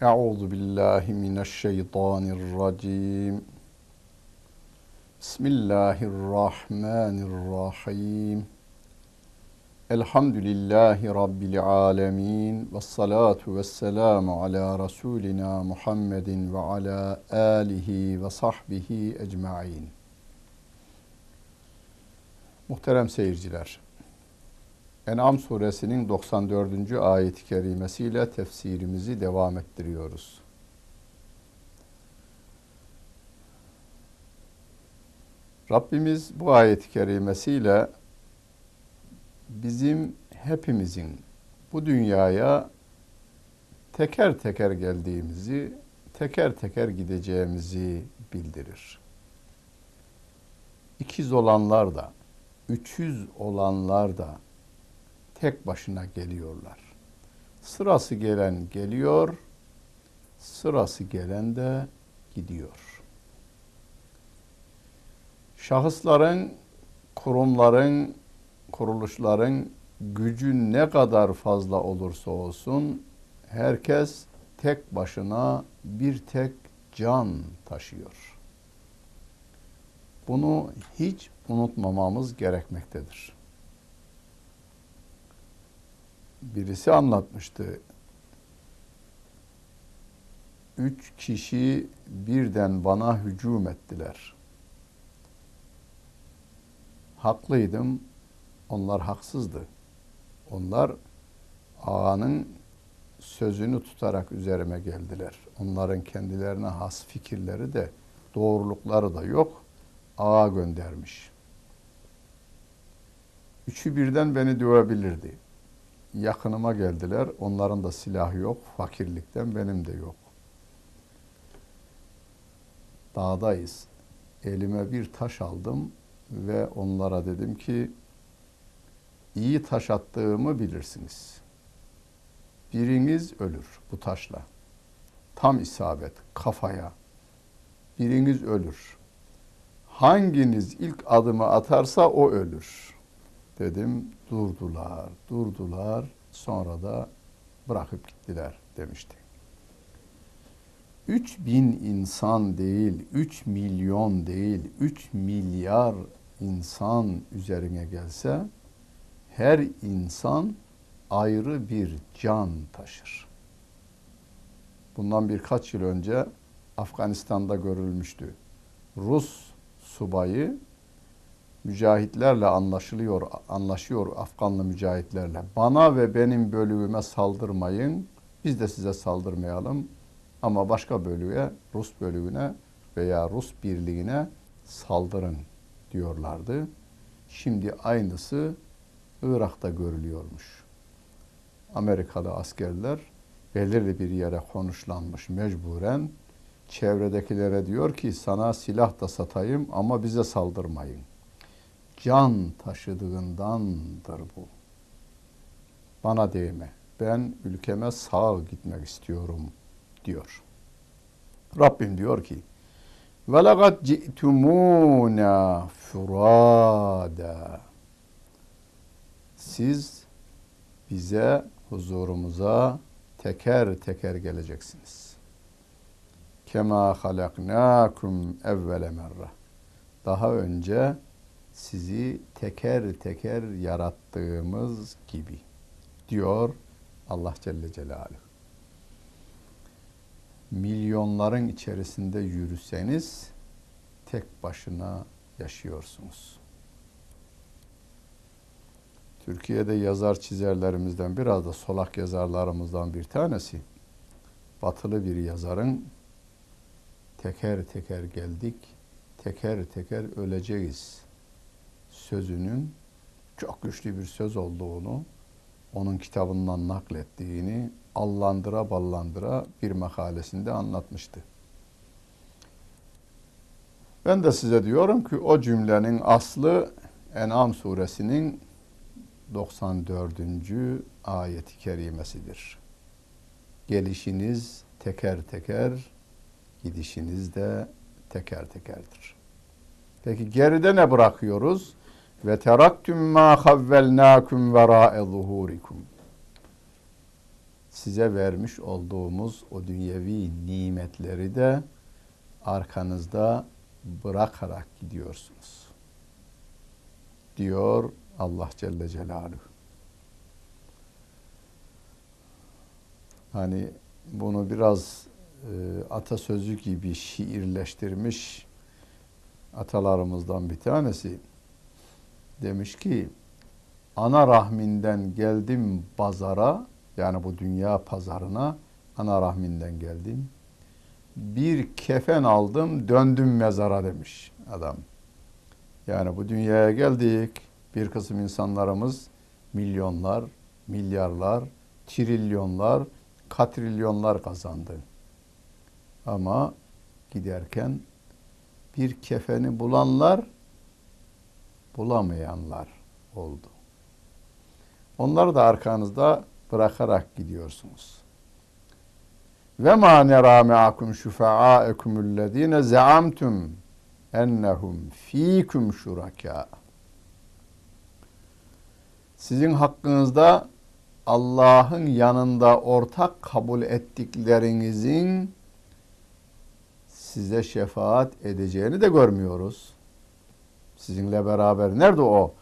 Euzu billahi mineşşeytanirracim. Bismillahirrahmanirrahim. Elhamdülillahi Rabbil alemin. Ve salatu ve selamu ala Resulina Muhammedin ve ala alihi ve sahbihi ecma'in. Muhterem seyirciler, En'am suresinin 94. ayet-i kerimesiyle tefsirimizi devam ettiriyoruz. Rabbimiz bu ayet-i kerimesiyle bizim hepimizin bu dünyaya teker teker geldiğimizi, teker teker gideceğimizi bildirir. İkiz olanlar da, üçüz olanlar da tek başına geliyorlar. Sırası gelen geliyor, sırası gelen de gidiyor. Şahısların, kurumların, kuruluşların gücü ne kadar fazla olursa olsun herkes tek başına bir tek can taşıyor. Bunu hiç unutmamamız gerekmektedir. Birisi anlatmıştı. Üç kişi birden bana hücum ettiler. Haklıydım, onlar haksızdı. Onlar ağanın sözünü tutarak üzerime geldiler. Onların kendilerine has fikirleri de doğrulukları da yok. Ağa göndermiş. Üçü birden beni dövebilirdi yakınıma geldiler. Onların da silahı yok. Fakirlikten benim de yok. Dağdayız. Elime bir taş aldım ve onlara dedim ki iyi taş attığımı bilirsiniz. Biriniz ölür bu taşla. Tam isabet kafaya. Biriniz ölür. Hanginiz ilk adımı atarsa o ölür dedim. Durdular, durdular. Sonra da bırakıp gittiler demişti. 3 bin insan değil, 3 milyon değil, 3 milyar insan üzerine gelse her insan ayrı bir can taşır. Bundan birkaç yıl önce Afganistan'da görülmüştü. Rus subayı mücahitlerle anlaşılıyor, anlaşıyor Afganlı mücahitlerle. Bana ve benim bölüğüme saldırmayın, biz de size saldırmayalım. Ama başka bölüğe, Rus bölüğüne veya Rus birliğine saldırın diyorlardı. Şimdi aynısı Irak'ta görülüyormuş. Amerikalı askerler belirli bir yere konuşlanmış mecburen çevredekilere diyor ki sana silah da satayım ama bize saldırmayın can taşıdığındandır bu. Bana değme. Ben ülkeme sağ gitmek istiyorum diyor. Rabbim diyor ki وَلَقَدْ جِئْتُمُونَا فُرَادًا Siz bize, huzurumuza teker teker geleceksiniz. Kema halaknakum evvele merre. Daha önce sizi teker teker yarattığımız gibi diyor Allah Celle Celaluhu. Milyonların içerisinde yürüseniz tek başına yaşıyorsunuz. Türkiye'de yazar çizerlerimizden biraz da solak yazarlarımızdan bir tanesi batılı bir yazarın teker teker geldik, teker teker öleceğiz sözünün çok güçlü bir söz olduğunu, onun kitabından naklettiğini allandıra ballandıra bir makalesinde anlatmıştı. Ben de size diyorum ki o cümlenin aslı En'am suresinin 94. ayeti kerimesidir. Gelişiniz teker teker, gidişiniz de teker tekerdir. Peki geride ne bırakıyoruz? Ve teraktum ma havvelnakum vera'e zuhurikum. size vermiş olduğumuz o dünyevi nimetleri de arkanızda bırakarak gidiyorsunuz. Diyor Allah Celle Celaluhu. Hani bunu biraz e, atasözü gibi şiirleştirmiş atalarımızdan bir tanesi demiş ki ana rahminden geldim pazara yani bu dünya pazarına ana rahminden geldim. Bir kefen aldım döndüm mezara demiş adam. Yani bu dünyaya geldik. Bir kısım insanlarımız milyonlar, milyarlar, trilyonlar, katrilyonlar kazandı. Ama giderken bir kefeni bulanlar bulamayanlar oldu. Onları da arkanızda bırakarak gidiyorsunuz. Ve ma nera me'akum şufa'aekumüllezine zeamtum ennehum fikum şuraka. Sizin hakkınızda Allah'ın yanında ortak kabul ettiklerinizin size şefaat edeceğini de görmüyoruz. Sizinle beraber nerede o?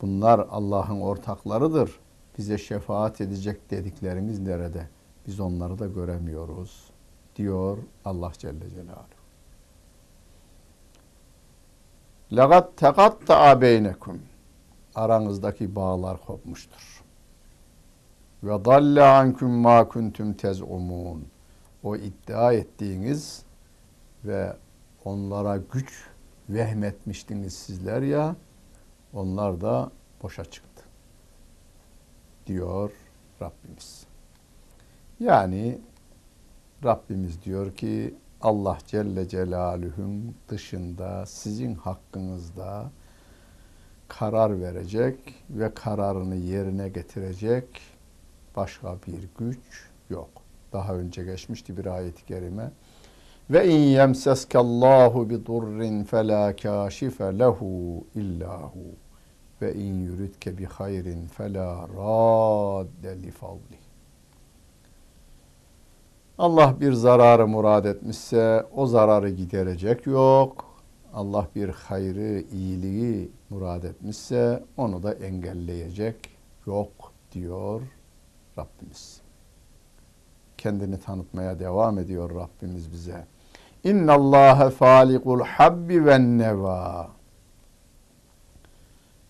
Bunlar Allah'ın ortaklarıdır. Bize şefaat edecek dediklerimiz nerede? Biz onları da göremiyoruz diyor Allah Celle Celaluhu. Lagat tekatta beynekum. Aranızdaki bağlar kopmuştur. Ve dalle ankum ma kuntum tezumun. O iddia ettiğiniz ve onlara güç vehmetmiştiniz sizler ya onlar da boşa çıktı. Diyor Rabbimiz. Yani Rabbimiz diyor ki Allah Celle Celaluhu'nun dışında sizin hakkınızda karar verecek ve kararını yerine getirecek başka bir güç yok. Daha önce geçmişti bir ayet-i kerime. Ve in yemseskallahu bi durrin fela kashife lehu illahu ve in yuridke bi hayrin fela radde li fadli. Allah bir zararı murad etmişse o zararı giderecek yok. Allah bir hayrı, iyiliği murad etmişse onu da engelleyecek yok diyor Rabbimiz. Kendini tanıtmaya devam ediyor Rabbimiz bize. İnna Allahe falikul habbi ve neva.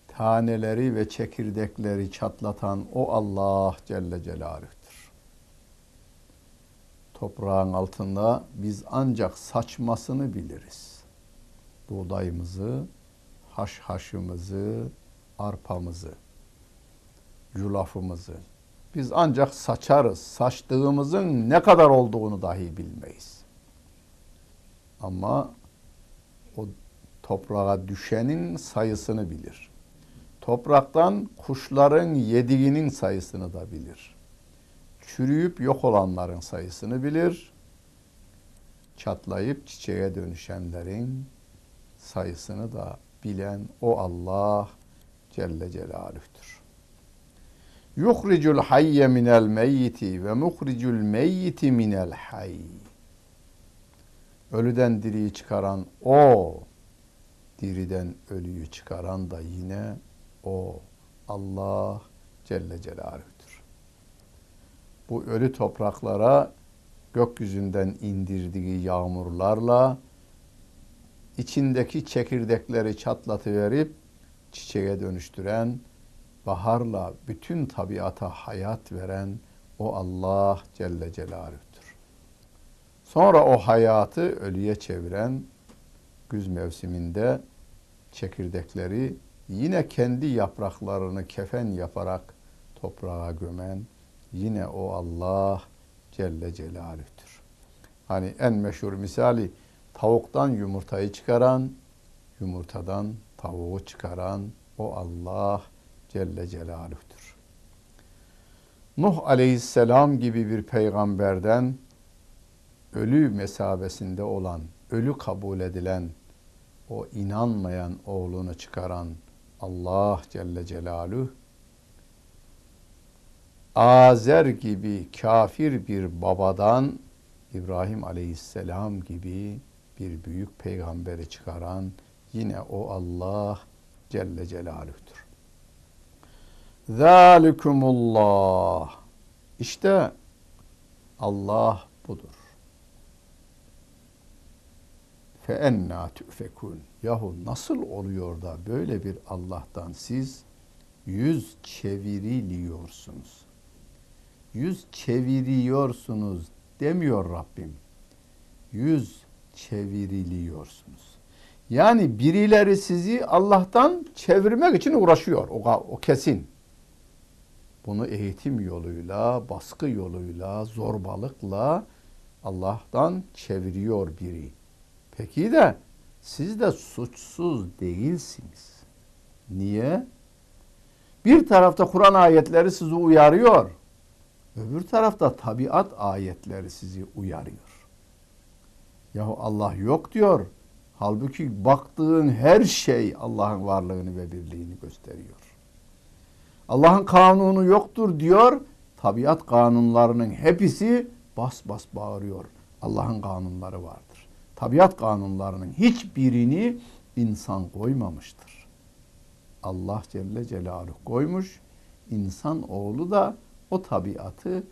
Taneleri ve çekirdekleri çatlatan o Allah Celle Celaluh'tür. Toprağın altında biz ancak saçmasını biliriz. Buğdayımızı, haşhaşımızı, arpamızı, yulafımızı. Biz ancak saçarız. Saçtığımızın ne kadar olduğunu dahi bilmeyiz. Ama o toprağa düşenin sayısını bilir. Topraktan kuşların yediğinin sayısını da bilir. Çürüyüp yok olanların sayısını bilir. Çatlayıp çiçeğe dönüşenlerin sayısını da bilen o Allah Celle Celaluh'tür. Yuhricul hayye minel meyyiti ve muhricul meyyiti minel hayy. Ölüden diriyi çıkaran o, diriden ölüyü çıkaran da yine o. Allah Celle Celaluhu'dur. Bu ölü topraklara gökyüzünden indirdiği yağmurlarla içindeki çekirdekleri çatlatıverip çiçeğe dönüştüren, baharla bütün tabiata hayat veren o Allah Celle Celaluhu. Sonra o hayatı ölüye çeviren güz mevsiminde çekirdekleri yine kendi yapraklarını kefen yaparak toprağa gömen yine o Allah Celle Celaluh'tür. Hani en meşhur misali tavuktan yumurtayı çıkaran, yumurtadan tavuğu çıkaran o Allah Celle Celaluh'tür. Nuh aleyhisselam gibi bir peygamberden ölü mesabesinde olan, ölü kabul edilen, o inanmayan oğlunu çıkaran Allah Celle Celaluhu Azer gibi kafir bir babadan İbrahim Aleyhisselam gibi bir büyük peygamberi çıkaran yine o Allah Celle Celaluh'tur. Zalikumullah. İşte Allah budur. Fe enna. Yahu nasıl oluyor da böyle bir Allah'tan siz yüz çeviriliyorsunuz? Yüz çeviriyorsunuz demiyor Rabbim. Yüz çeviriliyorsunuz. Yani birileri sizi Allah'tan çevirmek için uğraşıyor. O, o kesin. Bunu eğitim yoluyla, baskı yoluyla, zorbalıkla Allah'tan çeviriyor biri. Peki de siz de suçsuz değilsiniz. Niye? Bir tarafta Kur'an ayetleri sizi uyarıyor. Öbür tarafta tabiat ayetleri sizi uyarıyor. Yahu Allah yok diyor. Halbuki baktığın her şey Allah'ın varlığını ve birliğini gösteriyor. Allah'ın kanunu yoktur diyor. Tabiat kanunlarının hepsi bas bas bağırıyor. Allah'ın kanunları vardır. Tabiat kanunlarının hiçbirini insan koymamıştır. Allah Celle Celaluhu koymuş. İnsan oğlu da o tabiatı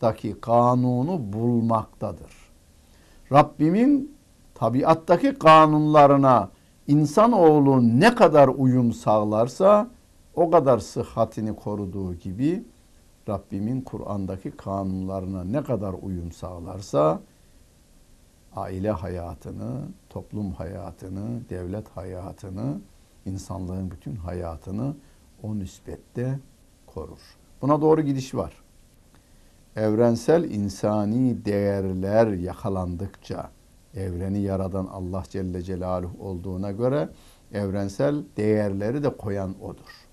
daki kanunu bulmaktadır. Rabbimin tabiattaki kanunlarına insanoğlu ne kadar uyum sağlarsa o kadar sıhhatini koruduğu gibi Rabbimin Kur'an'daki kanunlarına ne kadar uyum sağlarsa aile hayatını, toplum hayatını, devlet hayatını, insanlığın bütün hayatını o nispette korur. Buna doğru gidiş var. Evrensel insani değerler yakalandıkça evreni yaradan Allah Celle Celaluhu olduğuna göre evrensel değerleri de koyan odur.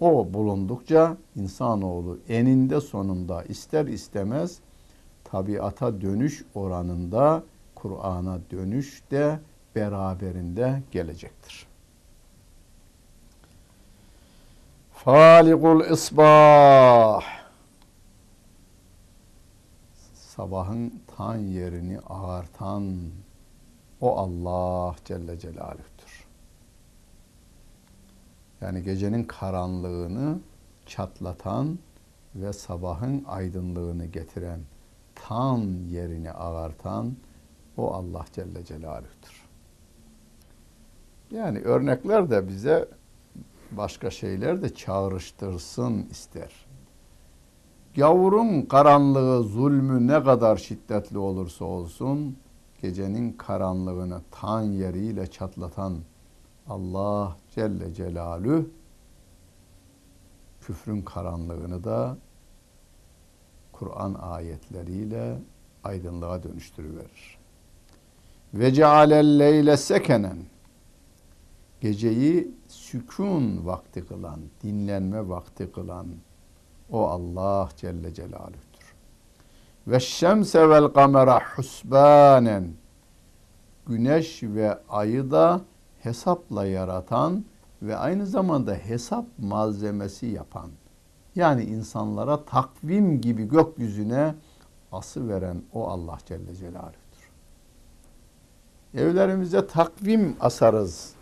O bulundukça insanoğlu eninde sonunda ister istemez tabiata dönüş oranında Kur'an'a dönüş de beraberinde gelecektir. Falikul isbah sabahın tan yerini ağartan o Allah Celle Celaluh'tür. Yani gecenin karanlığını çatlatan ve sabahın aydınlığını getiren tan yerini ağartan o Allah Celle Celaluh'tür. Yani örnekler de bize başka şeyler de çağrıştırsın ister. Gavurun karanlığı, zulmü ne kadar şiddetli olursa olsun, gecenin karanlığını tan yeriyle çatlatan Allah Celle Celalü küfrün karanlığını da Kur'an ayetleriyle aydınlığa dönüştürüverir. Ve cealel leyle sekenen geceyi sükun vakti kılan, dinlenme vakti kılan o Allah Celle Celaluh'tür. Ve şemse vel kamera husbanen güneş ve ayı da hesapla yaratan ve aynı zamanda hesap malzemesi yapan yani insanlara takvim gibi gökyüzüne ası veren o Allah Celle Celaluh'tür. Evlerimize takvim asarız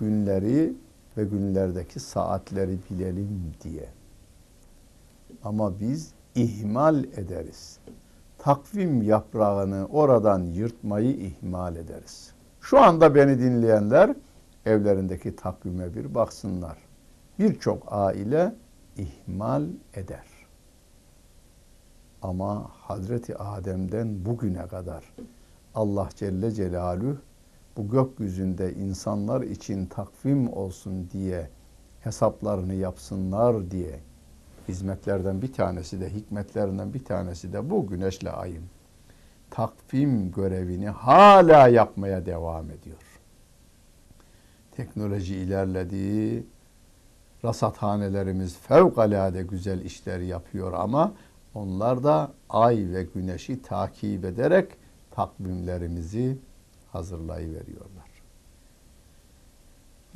günleri ve günlerdeki saatleri bilelim diye. Ama biz ihmal ederiz. Takvim yaprağını oradan yırtmayı ihmal ederiz. Şu anda beni dinleyenler evlerindeki takvime bir baksınlar. Birçok aile ihmal eder. Ama Hazreti Adem'den bugüne kadar Allah Celle Celaluhu bu gökyüzünde insanlar için takvim olsun diye hesaplarını yapsınlar diye hizmetlerden bir tanesi de hikmetlerinden bir tanesi de bu güneşle ayın takvim görevini hala yapmaya devam ediyor. Teknoloji ilerledi, rasathanelerimiz fevkalade güzel işler yapıyor ama onlar da ay ve güneşi takip ederek takvimlerimizi hazırlayıveriyorlar.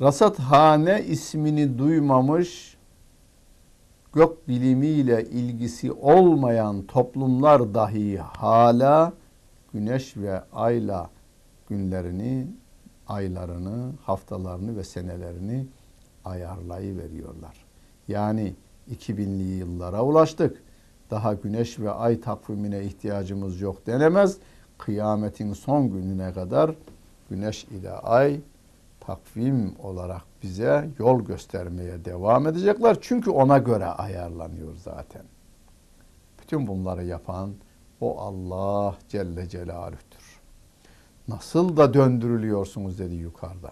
Rasathane ismini duymamış gök bilimiyle ilgisi olmayan toplumlar dahi hala güneş ve ayla günlerini, aylarını, haftalarını ve senelerini ayarlayıveriyorlar. Yani 2000'li yıllara ulaştık. Daha güneş ve ay takvimine ihtiyacımız yok denemez. Kıyametin son gününe kadar güneş ile ay takvim olarak bize yol göstermeye devam edecekler. Çünkü ona göre ayarlanıyor zaten. Bütün bunları yapan o Allah Celle Celaluh'tür. Nasıl da döndürülüyorsunuz dedi yukarıda.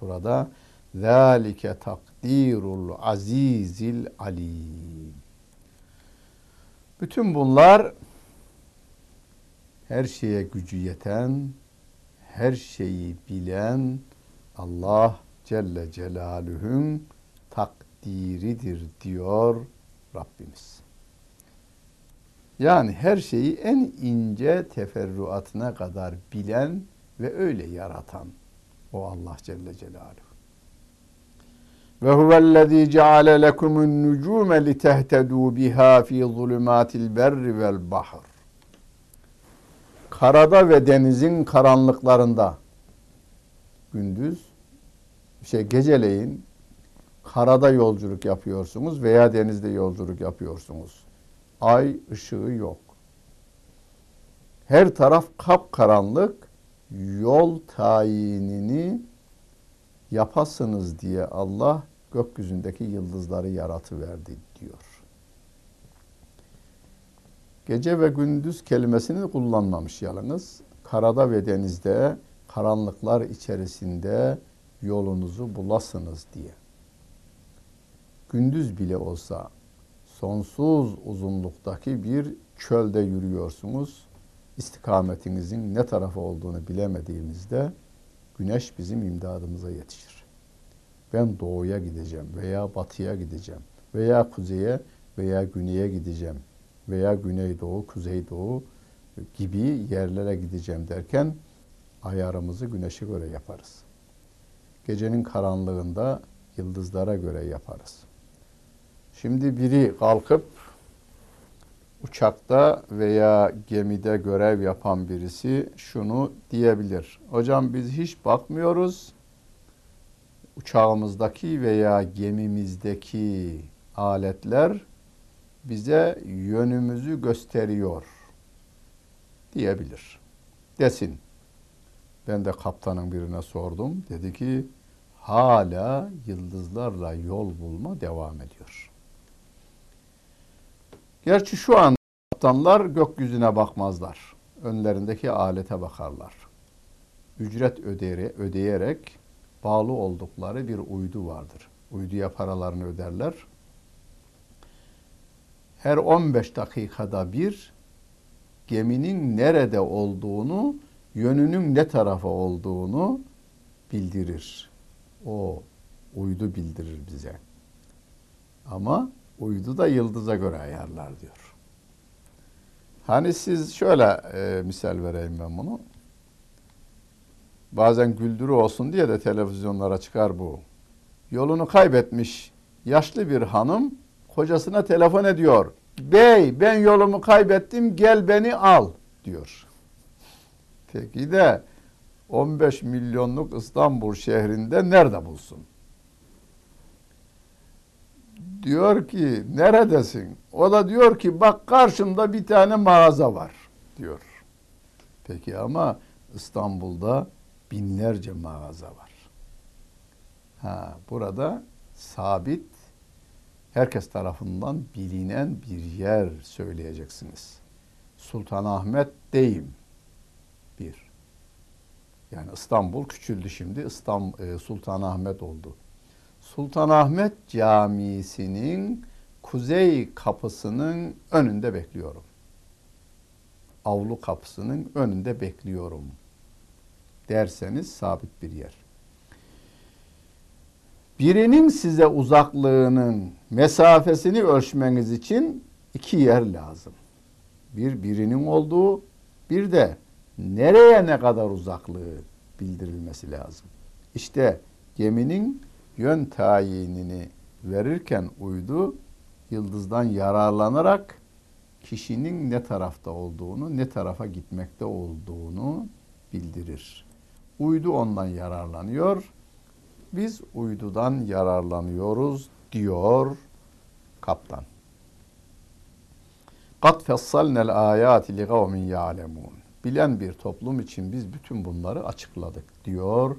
Burada ذَٰلِكَ takdirul azizil alim. Bütün bunlar her şeye gücü yeten, her şeyi bilen Allah Celle Celaluhu'nun takdiridir diyor Rabbimiz. Yani her şeyi en ince teferruatına kadar bilen ve öyle yaratan o Allah Celle Celaluhu. Ve huvellezî ceale lekumun nucume litehtedû biha fî zulümâtil berri vel bahr. Karada ve denizin karanlıklarında gündüz şey geceleyin karada yolculuk yapıyorsunuz veya denizde yolculuk yapıyorsunuz. Ay ışığı yok. Her taraf kapkaranlık. Yol tayinini yapasınız diye Allah gökyüzündeki yıldızları yaratıverdi diyor. Gece ve gündüz kelimesini kullanmamış yalnız. Karada ve denizde karanlıklar içerisinde yolunuzu bulasınız diye. Gündüz bile olsa sonsuz uzunluktaki bir çölde yürüyorsunuz. İstikametinizin ne tarafa olduğunu bilemediğinizde güneş bizim imdadımıza yetişir. Ben doğuya gideceğim veya batıya gideceğim veya kuzeye veya güneye gideceğim veya güneydoğu, kuzeydoğu gibi yerlere gideceğim derken ayarımızı güneşe göre yaparız. Gecenin karanlığında yıldızlara göre yaparız. Şimdi biri kalkıp uçakta veya gemide görev yapan birisi şunu diyebilir. Hocam biz hiç bakmıyoruz. Uçağımızdaki veya gemimizdeki aletler bize yönümüzü gösteriyor diyebilir. Desin. Ben de kaptanın birine sordum. Dedi ki hala yıldızlarla yol bulma devam ediyor. Gerçi şu an kaptanlar gökyüzüne bakmazlar. Önlerindeki alete bakarlar. Ücret ödeyerek, bağlı oldukları bir uydu vardır. Uyduya paralarını öderler. Her 15 dakikada bir geminin nerede olduğunu, yönünün ne tarafa olduğunu bildirir. O uydu bildirir bize. Ama uydu da yıldıza göre ayarlar diyor. Hani siz şöyle e, misal vereyim ben bunu. Bazen güldürü olsun diye de televizyonlara çıkar bu. Yolunu kaybetmiş yaşlı bir hanım kocasına telefon ediyor. Bey ben yolumu kaybettim gel beni al diyor. Peki de 15 milyonluk İstanbul şehrinde nerede bulsun? Diyor ki neredesin? O da diyor ki bak karşımda bir tane mağaza var diyor. Peki ama İstanbul'da binlerce mağaza var. Ha, burada sabit herkes tarafından bilinen bir yer söyleyeceksiniz. Sultanahmet deyim. Bir. Yani İstanbul küçüldü şimdi. İstanbul, e, Sultanahmet oldu. Sultanahmet Camisi'nin kuzey kapısının önünde bekliyorum. Avlu kapısının önünde bekliyorum derseniz sabit bir yer. Birinin size uzaklığının mesafesini ölçmeniz için iki yer lazım. Bir birinin olduğu, bir de nereye ne kadar uzaklığı bildirilmesi lazım. İşte geminin yön tayinini verirken uydu yıldızdan yararlanarak kişinin ne tarafta olduğunu, ne tarafa gitmekte olduğunu bildirir. Uydu ondan yararlanıyor. Biz uydudan yararlanıyoruz diyor kaptan. Kat fessalnel ayati li kavmin ya'lemun. Bilen bir toplum için biz bütün bunları açıkladık diyor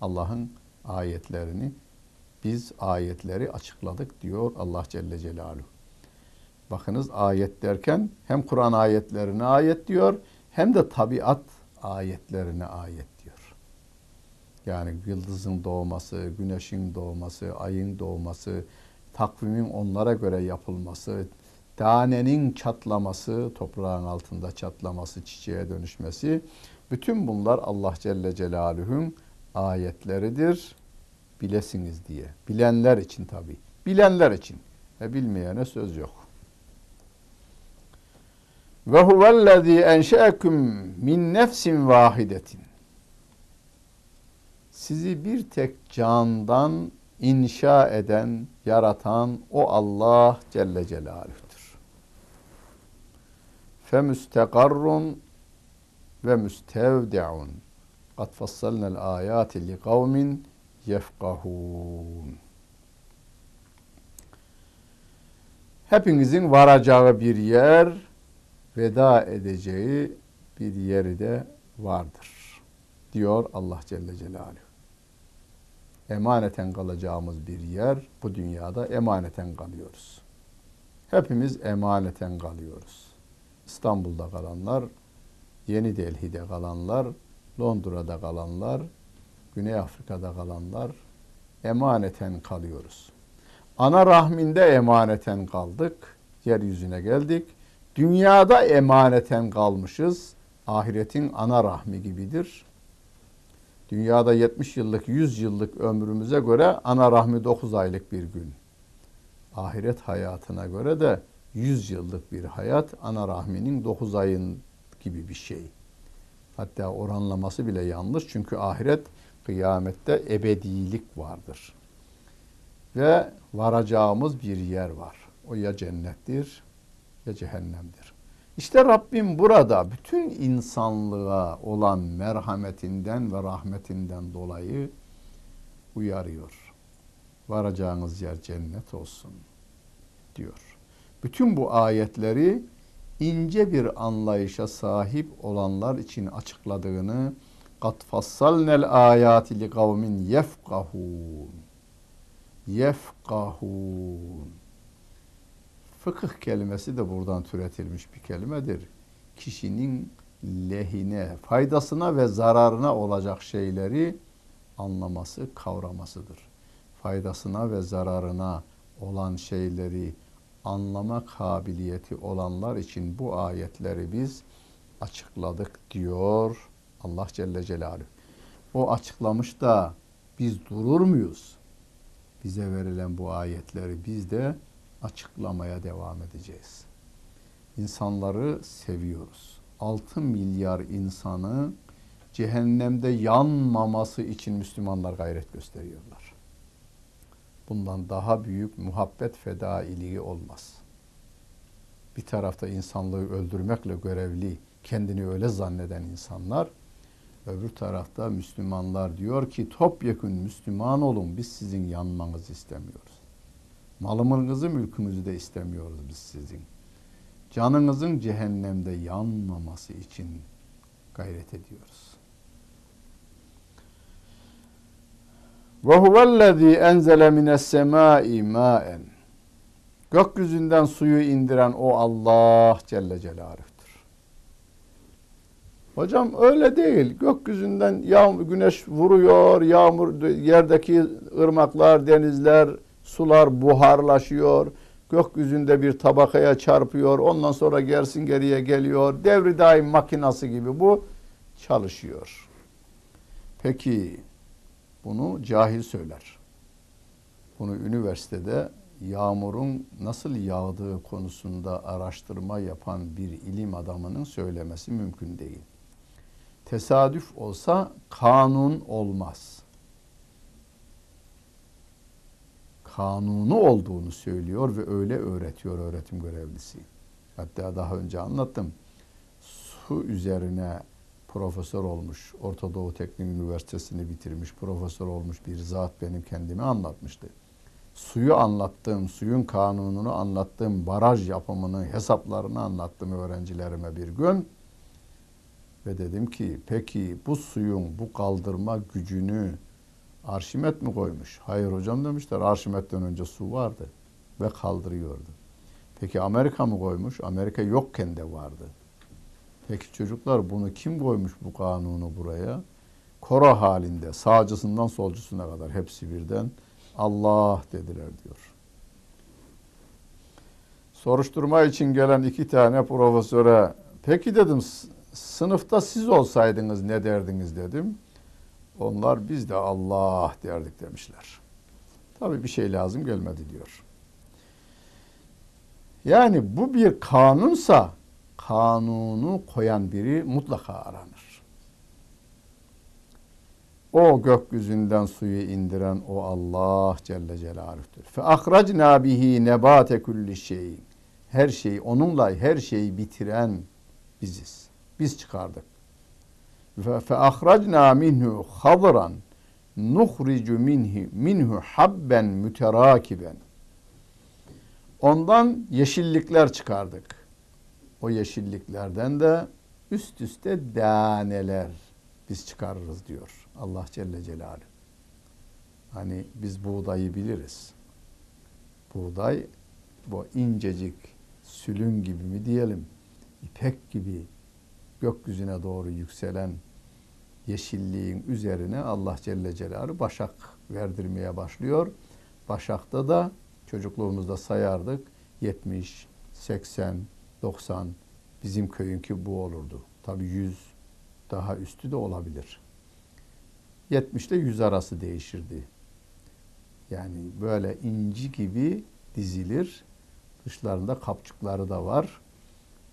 Allah'ın ayetlerini. Biz ayetleri açıkladık diyor Allah Celle Celaluhu. Bakınız ayet derken hem Kur'an ayetlerine ayet diyor hem de tabiat ayetlerine ayet. Yani yıldızın doğması, güneşin doğması, ayın doğması, takvimin onlara göre yapılması, tanenin çatlaması, toprağın altında çatlaması, çiçeğe dönüşmesi, bütün bunlar Allah Celle Celaluhu'nun ayetleridir. Bilesiniz diye. Bilenler için tabi. Bilenler için. Ve bilmeyene söz yok. Ve huvellezî enşe'eküm min nefsin vahidetin. Sizi bir tek candan inşa eden, yaratan o Allah Celle Celaluh'tür. Femüstekarrun ve müstevdi'un. Kad fassalnel ayati li kavmin yefkahun. Hepinizin varacağı bir yer, veda edeceği bir yeri de vardır. Diyor Allah Celle Celaluhu. Emaneten kalacağımız bir yer bu dünyada emaneten kalıyoruz. Hepimiz emaneten kalıyoruz. İstanbul'da kalanlar, Yeni Delhi'de kalanlar, Londra'da kalanlar, Güney Afrika'da kalanlar emaneten kalıyoruz. Ana rahminde emaneten kaldık, yeryüzüne geldik. Dünyada emaneten kalmışız. Ahiretin ana rahmi gibidir. Dünyada 70 yıllık, 100 yıllık ömrümüze göre ana rahmi 9 aylık bir gün. Ahiret hayatına göre de 100 yıllık bir hayat ana rahminin 9 ayın gibi bir şey. Hatta oranlaması bile yanlış çünkü ahiret kıyamette ebedilik vardır. Ve varacağımız bir yer var. O ya cennettir ya cehennemdir. İşte Rabbim burada bütün insanlığa olan merhametinden ve rahmetinden dolayı uyarıyor. Varacağınız yer cennet olsun diyor. Bütün bu ayetleri ince bir anlayışa sahip olanlar için açıkladığını kat fassalnel ayati li kavmin yefkahun fıkıh kelimesi de buradan türetilmiş bir kelimedir. Kişinin lehine, faydasına ve zararına olacak şeyleri anlaması, kavramasıdır. Faydasına ve zararına olan şeyleri anlama kabiliyeti olanlar için bu ayetleri biz açıkladık diyor Allah Celle Celaluhu. O açıklamış da biz durur muyuz? Bize verilen bu ayetleri biz de açıklamaya devam edeceğiz. İnsanları seviyoruz. 6 milyar insanı cehennemde yanmaması için Müslümanlar gayret gösteriyorlar. Bundan daha büyük muhabbet fedailiği olmaz. Bir tarafta insanlığı öldürmekle görevli, kendini öyle zanneden insanlar, öbür tarafta Müslümanlar diyor ki topyekun Müslüman olun biz sizin yanmanızı istemiyoruz. Malımınızı, mülkünüzü de istemiyoruz biz sizin. Canınızın cehennemde yanmaması için gayret ediyoruz. Ve huvellezî enzele mines semâi mâen. Gökyüzünden suyu indiren o Allah Celle Celaluh'tür. Hocam öyle değil. Gökyüzünden yağmur, güneş vuruyor, yağmur, yerdeki ırmaklar, denizler, Sular buharlaşıyor. Gökyüzünde bir tabakaya çarpıyor. Ondan sonra gersin geriye geliyor. Devri daim makinası gibi bu çalışıyor. Peki bunu cahil söyler. Bunu üniversitede yağmurun nasıl yağdığı konusunda araştırma yapan bir ilim adamının söylemesi mümkün değil. Tesadüf olsa kanun olmaz. Kanunu olduğunu söylüyor ve öyle öğretiyor öğretim görevlisi. Hatta daha önce anlattım. Su üzerine profesör olmuş, Orta Doğu Teknik Üniversitesi'ni bitirmiş, profesör olmuş bir zat benim kendime anlatmıştı. Suyu anlattığım, suyun kanununu anlattığım, baraj yapımını, hesaplarını anlattım öğrencilerime bir gün. Ve dedim ki peki bu suyun bu kaldırma gücünü Arşimet mi koymuş? Hayır hocam demişler. Arşimet'ten önce su vardı ve kaldırıyordu. Peki Amerika mı koymuş? Amerika yokken de vardı. Peki çocuklar bunu kim koymuş bu kanunu buraya? Kora halinde sağcısından solcusuna kadar hepsi birden Allah dediler diyor. Soruşturma için gelen iki tane profesöre peki dedim sınıfta siz olsaydınız ne derdiniz dedim. Onlar biz de Allah derdik demişler. Tabi bir şey lazım gelmedi diyor. Yani bu bir kanunsa kanunu koyan biri mutlaka aranır. O gökyüzünden suyu indiren o Allah Celle Celaluh'tür. Fe ahracna bihi nebate kulli şey. Her şeyi onunla her şeyi bitiren biziz. Biz çıkardık. Ahracna minhu hadran nuhricu minhu minhu habben müterakiben. Ondan yeşillikler çıkardık. O yeşilliklerden de üst üste daneler biz çıkarırız diyor Allah Celle Celaluhu. Hani biz buğdayı biliriz. Buğday bu incecik sülün gibi mi diyelim, ipek gibi gökyüzüne doğru yükselen yeşilliğin üzerine Allah Celle Celaluhu başak verdirmeye başlıyor. Başakta da çocukluğumuzda sayardık 70, 80, 90 bizim köyünki bu olurdu. Tabi 100 daha üstü de olabilir. 70 ile 100 arası değişirdi. Yani böyle inci gibi dizilir. Dışlarında kapçıkları da var.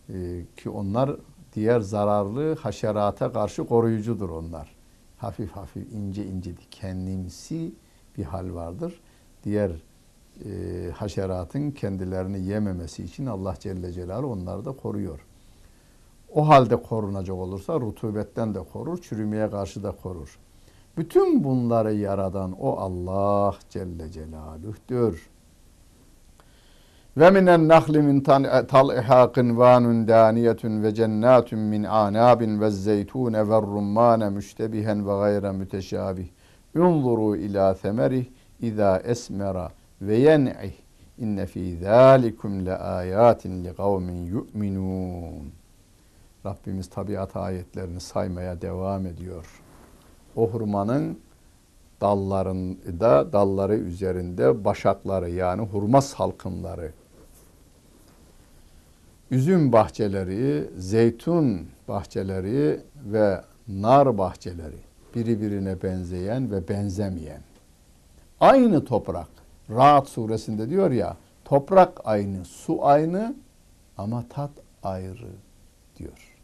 Ee, ki onlar diğer zararlı haşerata karşı koruyucudur onlar. Hafif hafif ince ince dikenlimsi bir hal vardır. Diğer e, haşeratın kendilerini yememesi için Allah Celle Celaluhu onları da koruyor. O halde korunacak olursa rutubetten de korur, çürümeye karşı da korur. Bütün bunları yaradan o Allah Celle Celaluh'tür. Ve minen nahli min tal'iha qinvanun daniyetun ve cennatun min anabin ve zeytun ve rummane müştebihen ve gayre müteşabih. Unzuru ila semerih iza esmera ve yen'ih. İnne fî zâlikum le âyâtin li kavmin yu'minûn. Rabbimiz tabiat ayetlerini saymaya devam ediyor. O hurmanın dallarında, dalları üzerinde başakları yani hurma salkımları, üzüm bahçeleri, zeytun bahçeleri ve nar bahçeleri birbirine benzeyen ve benzemeyen. Aynı toprak. Rahat suresinde diyor ya, toprak aynı, su aynı ama tat ayrı diyor.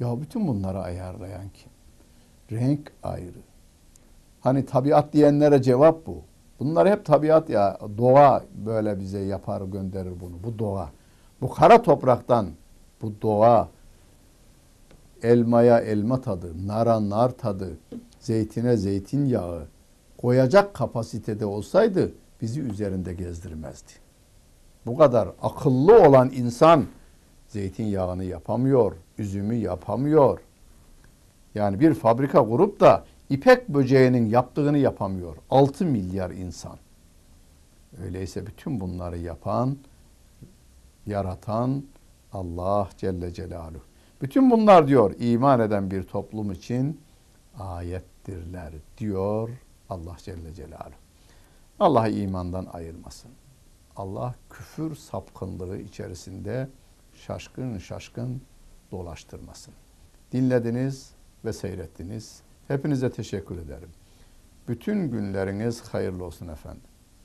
Ya bütün bunları ayarlayan kim? Renk ayrı. Hani tabiat diyenlere cevap bu. Bunlar hep tabiat ya. Doğa böyle bize yapar gönderir bunu. Bu doğa. Bu kara topraktan bu doğa elmaya elma tadı, nara nar tadı, zeytine zeytin yağı koyacak kapasitede olsaydı bizi üzerinde gezdirmezdi. Bu kadar akıllı olan insan zeytinyağını yapamıyor, üzümü yapamıyor. Yani bir fabrika kurup da ipek böceğinin yaptığını yapamıyor. 6 milyar insan. Öyleyse bütün bunları yapan, yaratan Allah Celle Celaluhu. Bütün bunlar diyor iman eden bir toplum için ayettirler diyor Allah Celle Celaluhu. Allah imandan ayırmasın. Allah küfür sapkınlığı içerisinde şaşkın şaşkın dolaştırmasın. Dinlediniz ve seyrettiniz. Hepinize teşekkür ederim. Bütün günleriniz hayırlı olsun efendim.